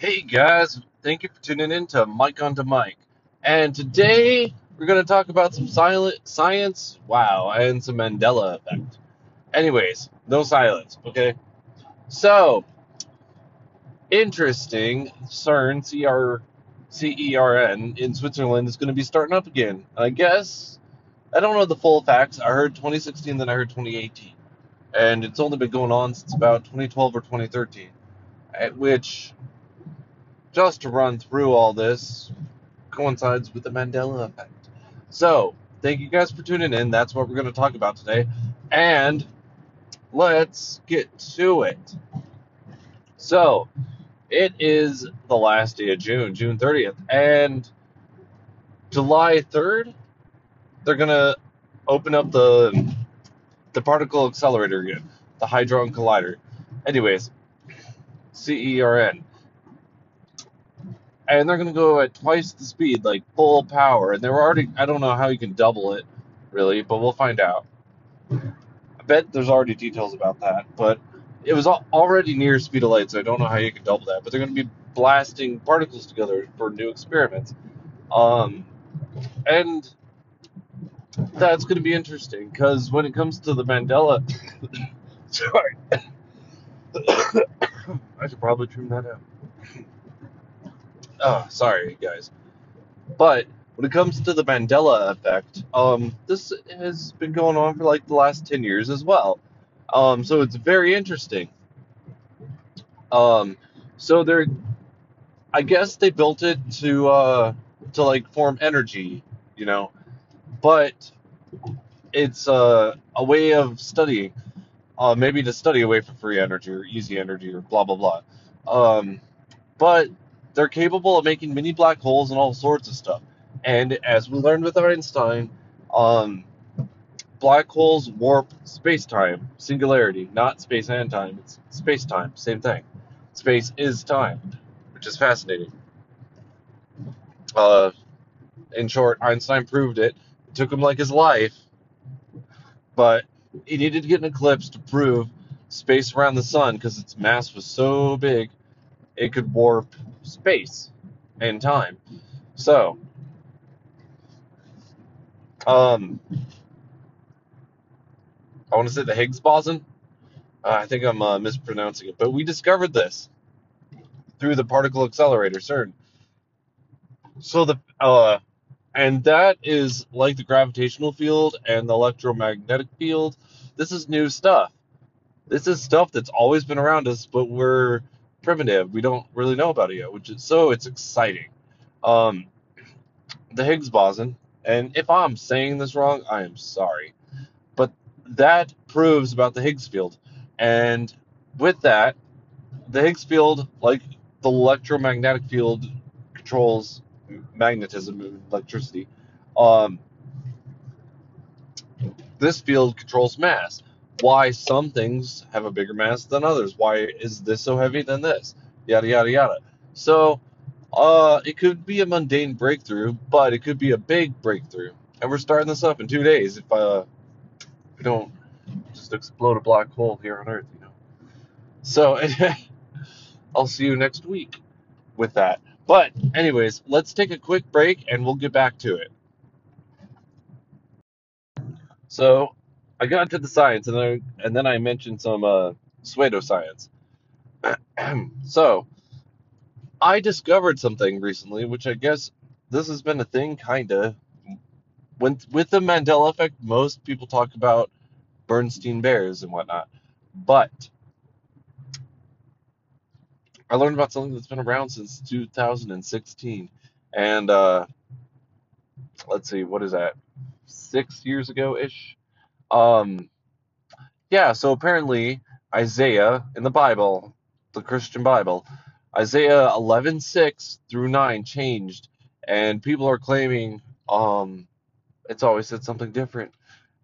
Hey guys, thank you for tuning in to Mike on the Mic. And today we're going to talk about some silent science, wow, and some Mandela effect. Anyways, no silence, okay? So, interesting, CERN, C-R, C-E-R-N, in Switzerland is going to be starting up again. I guess, I don't know the full facts. I heard 2016, then I heard 2018. And it's only been going on since about 2012 or 2013. At which just to run through all this coincides with the Mandela effect. So, thank you guys for tuning in. That's what we're going to talk about today. And let's get to it. So, it is the last day of June, June 30th, and July 3rd, they're going to open up the the particle accelerator again, the Hadron Collider. Anyways, CERN and they're going to go at twice the speed, like full power. And they were already, I don't know how you can double it, really, but we'll find out. I bet there's already details about that, but it was already near speed of light, so I don't know how you can double that. But they're going to be blasting particles together for new experiments. Um, and that's going to be interesting because when it comes to the Mandela, sorry, I should probably trim that out. Oh, sorry, guys. But when it comes to the Mandela effect, um, this has been going on for like the last 10 years as well. Um, so it's very interesting. Um, so they're, I guess they built it to, uh, to like form energy, you know, but it's uh, a way of studying, uh, maybe to study away from free energy or easy energy or blah, blah, blah. Um, but they're capable of making mini black holes and all sorts of stuff. And as we learned with Einstein, um, black holes warp space time, singularity, not space and time. It's space time, same thing. Space is time, which is fascinating. Uh, in short, Einstein proved it. It took him like his life, but he needed to get an eclipse to prove space around the sun because its mass was so big it could warp space and time. So, um, I want to say the Higgs boson. Uh, I think I'm uh, mispronouncing it, but we discovered this through the particle accelerator, CERN. So the uh, and that is like the gravitational field and the electromagnetic field. This is new stuff. This is stuff that's always been around us, but we're primitive. We don't really know about it yet, which is so it's exciting. Um, the Higgs boson, and if I'm saying this wrong, I am sorry, but that proves about the Higgs field, and with that, the Higgs field, like the electromagnetic field, controls magnetism and electricity. Um, this field controls mass why some things have a bigger mass than others. Why is this so heavy than this? Yada yada yada. So, uh, it could be a mundane breakthrough, but it could be a big breakthrough. And we're starting this up in two days if uh, if we don't just explode a black hole here on Earth, you know. So, I'll see you next week with that. But, anyways, let's take a quick break and we'll get back to it. So, I got into the science, and then and then I mentioned some uh, pseudoscience. so, I discovered something recently, which I guess this has been a thing, kinda. When with the Mandela effect, most people talk about Bernstein bears and whatnot, but I learned about something that's been around since 2016, and uh, let's see, what is that? Six years ago ish um, yeah, so apparently Isaiah in the Bible, the Christian Bible, Isaiah 11:6 through 9 changed, and people are claiming um, it's always said something different.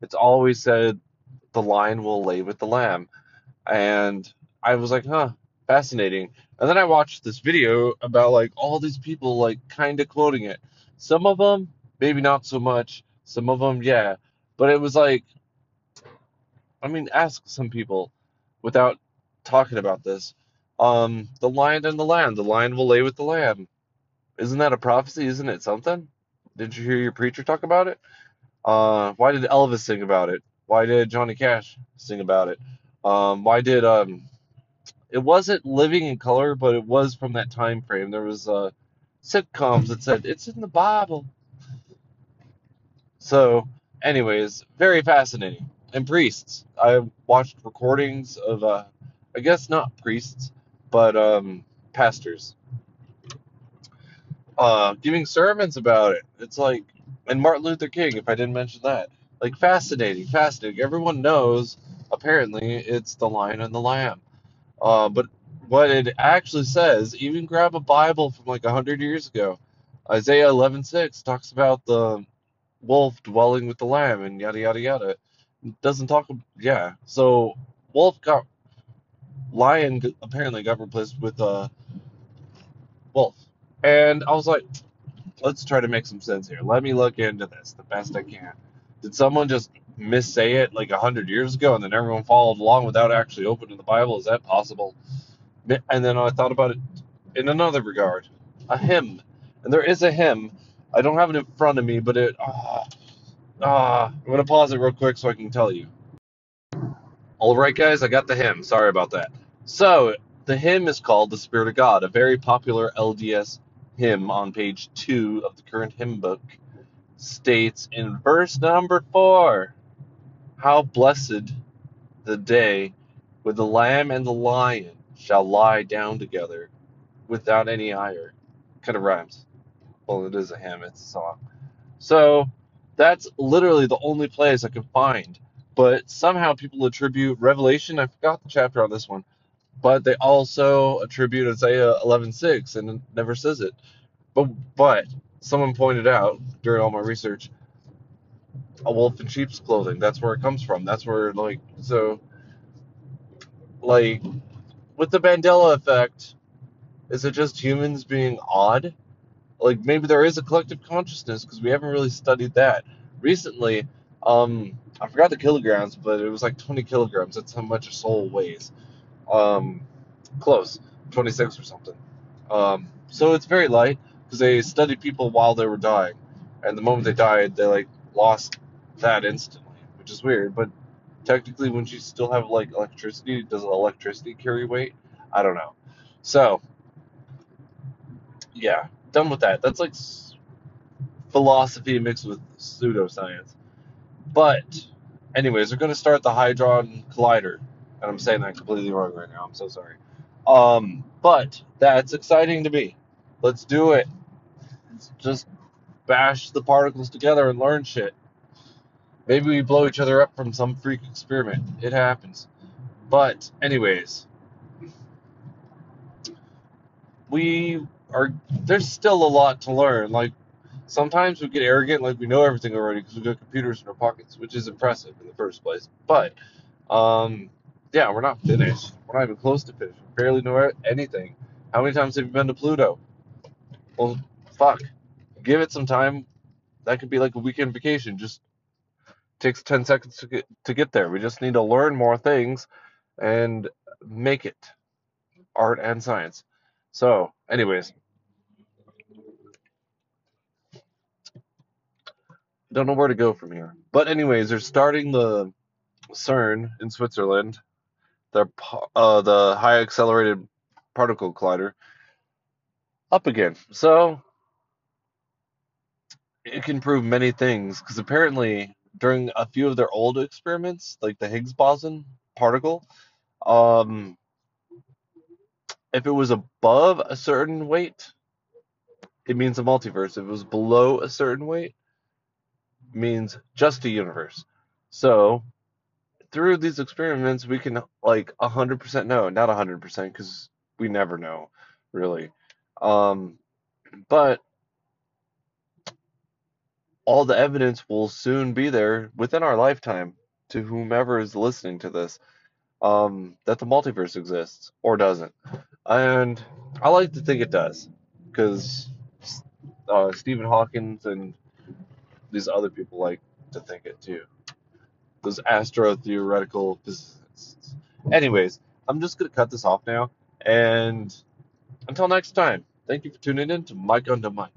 It's always said the lion will lay with the lamb, and I was like, huh, fascinating. And then I watched this video about like all these people like kind of quoting it. Some of them maybe not so much. Some of them yeah, but it was like I mean, ask some people without talking about this. Um, the lion and the lamb. The lion will lay with the lamb. Isn't that a prophecy? Isn't it something? Did you hear your preacher talk about it? Uh, why did Elvis sing about it? Why did Johnny Cash sing about it? Um, why did um, it wasn't Living in Color, but it was from that time frame. There was uh, sitcoms that said it's in the Bible. So, anyways, very fascinating. And priests. I watched recordings of, uh, I guess not priests, but um, pastors uh, giving sermons about it. It's like, and Martin Luther King, if I didn't mention that. Like, fascinating, fascinating. Everyone knows, apparently, it's the lion and the lamb. Uh, but what it actually says, even grab a Bible from like 100 years ago. Isaiah 11:6 talks about the wolf dwelling with the lamb and yada yada yada. Doesn't talk, yeah. So wolf got lion apparently got replaced with a uh, wolf, and I was like, let's try to make some sense here. Let me look into this the best I can. Did someone just missay it like a hundred years ago, and then everyone followed along without actually opening the Bible? Is that possible? And then I thought about it in another regard, a hymn, and there is a hymn. I don't have it in front of me, but it. Ah, ah, I'm gonna pause it real quick so I can tell you. All right, guys, I got the hymn. Sorry about that. So the hymn is called "The Spirit of God," a very popular LDS hymn on page two of the current hymn book. States in verse number four, "How blessed the day when the lamb and the lion shall lie down together without any ire." Kind of rhymes. Well, it is a hymn. It's a song. So that's literally the only place I can find. But somehow people attribute Revelation. I forgot the chapter on this one but they also attribute Isaiah 11:6 and it never says it. But but someone pointed out during all my research a wolf in sheep's clothing. That's where it comes from. That's where like so like with the Mandela effect, is it just humans being odd? Like maybe there is a collective consciousness because we haven't really studied that. Recently, um I forgot the kilograms, but it was like 20 kilograms. That's how much a soul weighs. Um, close, 26 or something. Um, so it's very light because they studied people while they were dying, and the moment they died, they like lost that instantly, which is weird. But technically, when you still have like electricity, does electricity carry weight? I don't know. So yeah, done with that. That's like philosophy mixed with pseudoscience. But anyways, they're going to start the Hadron Collider and I'm saying that completely wrong right now. I'm so sorry. Um, but that's exciting to me. Let's do it. Let's just bash the particles together and learn shit. Maybe we blow each other up from some freak experiment. It happens. But, anyways, we are. There's still a lot to learn. Like, sometimes we get arrogant, like we know everything already because we've got computers in our pockets, which is impressive in the first place. But, um, yeah, we're not finished. We're not even close to finished. We barely know anything. How many times have you been to Pluto? Well, fuck. Give it some time. That could be like a weekend vacation. Just takes 10 seconds to get to get there. We just need to learn more things and make it art and science. So, anyways, don't know where to go from here. But anyways, they're starting the CERN in Switzerland the uh, the high accelerated particle collider up again. So it can prove many things because apparently during a few of their old experiments, like the Higgs boson particle, um, if it was above a certain weight, it means a multiverse. If it was below a certain weight, means just a universe. So through these experiments, we can like 100% know, not 100% because we never know, really. Um, but all the evidence will soon be there within our lifetime to whomever is listening to this um, that the multiverse exists or doesn't. And I like to think it does because uh, Stephen Hawkins and these other people like to think it too those astro theoretical physicists. Anyways, I'm just gonna cut this off now. And until next time, thank you for tuning in to Mike on the Mic.